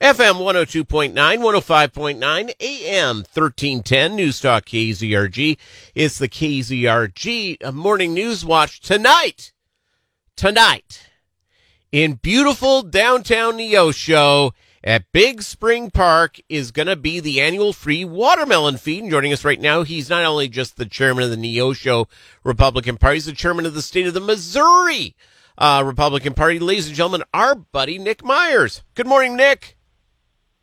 FM 102.9, 105.9, AM 1310, News Talk KZRG. It's the KZRG Morning News Watch tonight. Tonight. In beautiful downtown Neosho at Big Spring Park is going to be the annual free watermelon feed. And joining us right now, he's not only just the chairman of the Neosho Republican Party, he's the chairman of the state of the Missouri uh, Republican Party. Ladies and gentlemen, our buddy Nick Myers. Good morning, Nick.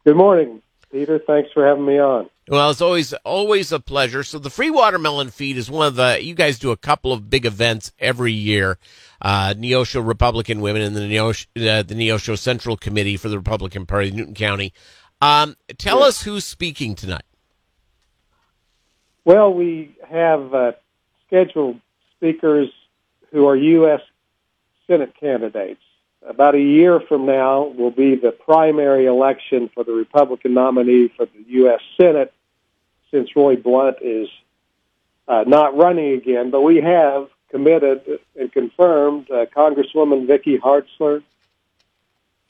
Good morning, Peter. Thanks for having me on. Well, it's always always a pleasure. So the free watermelon feed is one of the you guys do a couple of big events every year. Uh, Neosho Republican Women and the Neosho, uh, the Neosho Central Committee for the Republican Party of Newton County. Um, tell us who's speaking tonight. Well, we have uh, scheduled speakers who are U.S. Senate candidates. About a year from now will be the primary election for the Republican nominee for the U.S. Senate, since Roy Blunt is uh, not running again. But we have committed and confirmed uh, Congresswoman Vicky Hartzler,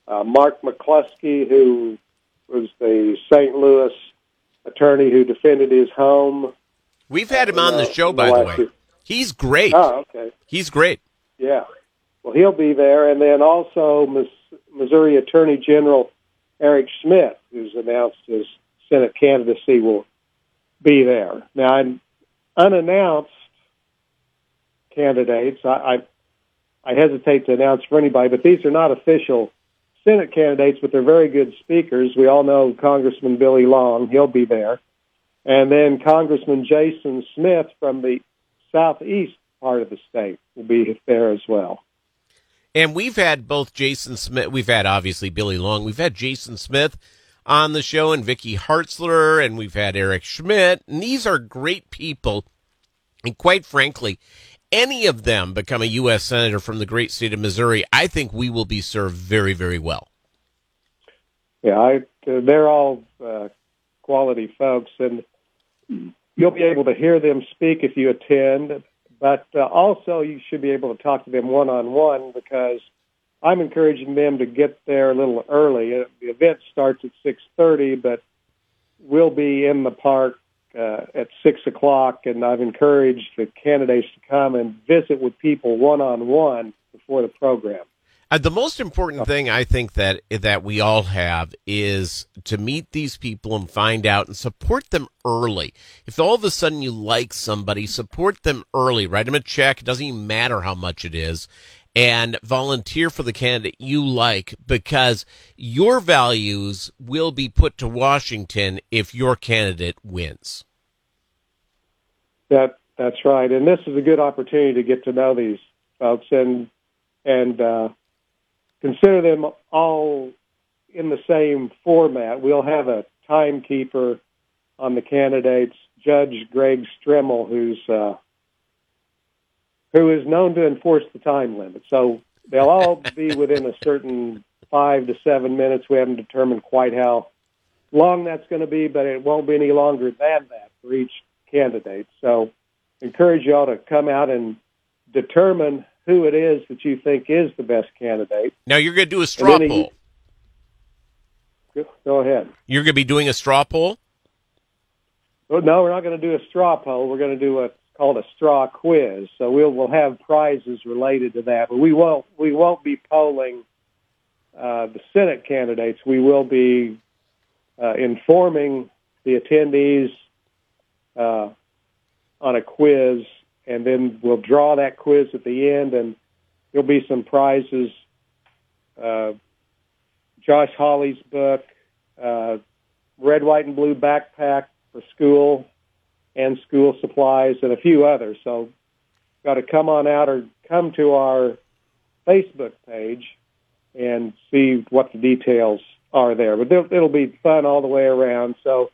uh, Mark McCloskey, who was the St. Louis attorney who defended his home. We've had him on the show, by the way. Year. He's great. Oh, okay. He's great. Yeah. Well, he'll be there, and then also Missouri Attorney General Eric Schmitt, who's announced his Senate candidacy, will be there. Now, unannounced candidates, I, I, I hesitate to announce for anybody, but these are not official Senate candidates, but they're very good speakers. We all know Congressman Billy Long; he'll be there, and then Congressman Jason Smith from the southeast part of the state will be there as well. And we've had both Jason Smith, we've had obviously Billy Long, we've had Jason Smith on the show and Vicky Hartzler, and we've had Eric Schmitt. And these are great people. And quite frankly, any of them become a U.S. Senator from the great state of Missouri, I think we will be served very, very well. Yeah, I, they're all uh, quality folks, and you'll be able to hear them speak if you attend. But uh, also, you should be able to talk to them one on one because I'm encouraging them to get there a little early. Uh, the event starts at six thirty, but we'll be in the park uh, at six o'clock, and I've encouraged the candidates to come and visit with people one on one before the program. Uh, the most important thing I think that that we all have is to meet these people and find out and support them early. If all of a sudden you like somebody, support them early. Write them a check. It doesn't even matter how much it is. And volunteer for the candidate you like because your values will be put to Washington if your candidate wins. That that's right, and this is a good opportunity to get to know these folks and and uh, consider them all in the same format. We'll have a timekeeper on the candidates, Judge Greg Stremel, who's uh, who is known to enforce the time limit. So they'll all be within a certain five to seven minutes. We haven't determined quite how long that's going to be, but it won't be any longer than that for each candidate. So encourage y'all to come out and determine who it is that you think is the best candidate. Now you're going to do a straw poll. Go ahead. You're going to be doing a straw poll. Well, no, we're not going to do a straw poll. We're going to do a called a straw quiz. So we'll we'll have prizes related to that, but we won't we won't be polling uh, the Senate candidates. We will be uh, informing the attendees uh, on a quiz and then we'll draw that quiz at the end, and there'll be some prizes. Uh, Josh Hawley's book, uh, red, white, and blue backpack for school and school supplies, and a few others. So, got to come on out or come to our Facebook page and see what the details are there. But it'll be fun all the way around. So,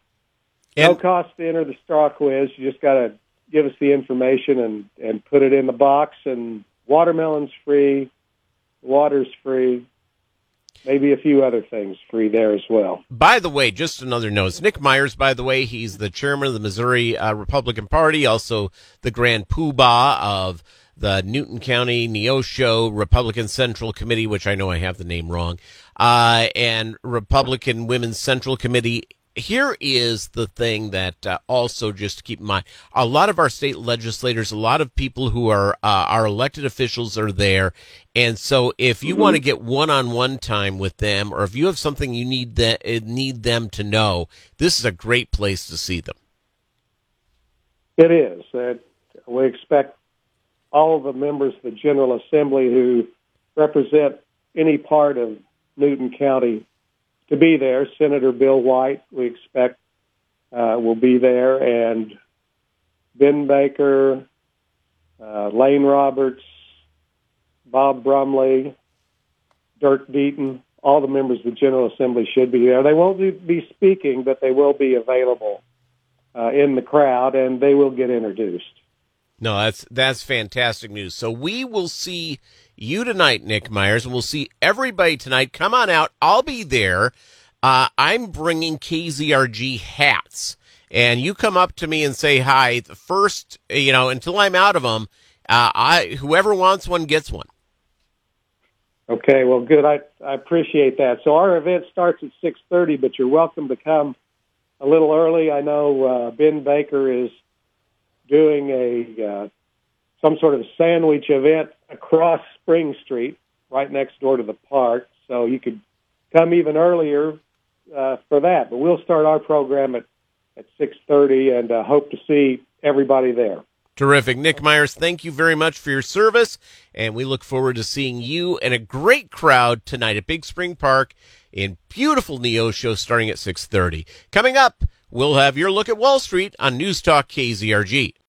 and, no cost to enter the straw quiz. You just got to give us the information and and put it in the box. And watermelon's free, water's free, maybe a few other things free there as well. By the way, just another note: Nick Myers. By the way, he's the chairman of the Missouri uh, Republican Party, also the grand poobah of the Newton County Neosho Republican Central Committee, which I know I have the name wrong, uh, and Republican Women's Central Committee here is the thing that uh, also just to keep in mind a lot of our state legislators a lot of people who are uh, our elected officials are there. And so if you mm-hmm. want to get one-on-one time with them or if you have something you need that uh, need them to know this is a great place to see them. It is. Uh, we expect all of the members of the general assembly who represent any part of newton county to be there. Senator Bill White, we expect, uh, will be there, and Ben Baker, uh, Lane Roberts, Bob Bromley, Dirk Deaton, all the members of the General Assembly should be there. They won't be speaking, but they will be available uh, in the crowd, and they will get introduced. No, that's that's fantastic news. So we will see you tonight, Nick Myers, and we'll see everybody tonight. Come on out. I'll be there. Uh, I'm bringing KZRG hats, and you come up to me and say hi. The first, you know, until I'm out of them, uh, I whoever wants one gets one. Okay, well, good. I I appreciate that. So our event starts at six thirty, but you're welcome to come a little early. I know uh, Ben Baker is doing a uh, some sort of sandwich event across Spring Street, right next door to the park. So you could come even earlier uh, for that. But we'll start our program at at six thirty, and uh, hope to see everybody there. Terrific. Nick Myers, thank you very much for your service, and we look forward to seeing you and a great crowd tonight at Big Spring Park in beautiful Neosho starting at 6.30. Coming up, we'll have your look at Wall Street on News Talk KZRG.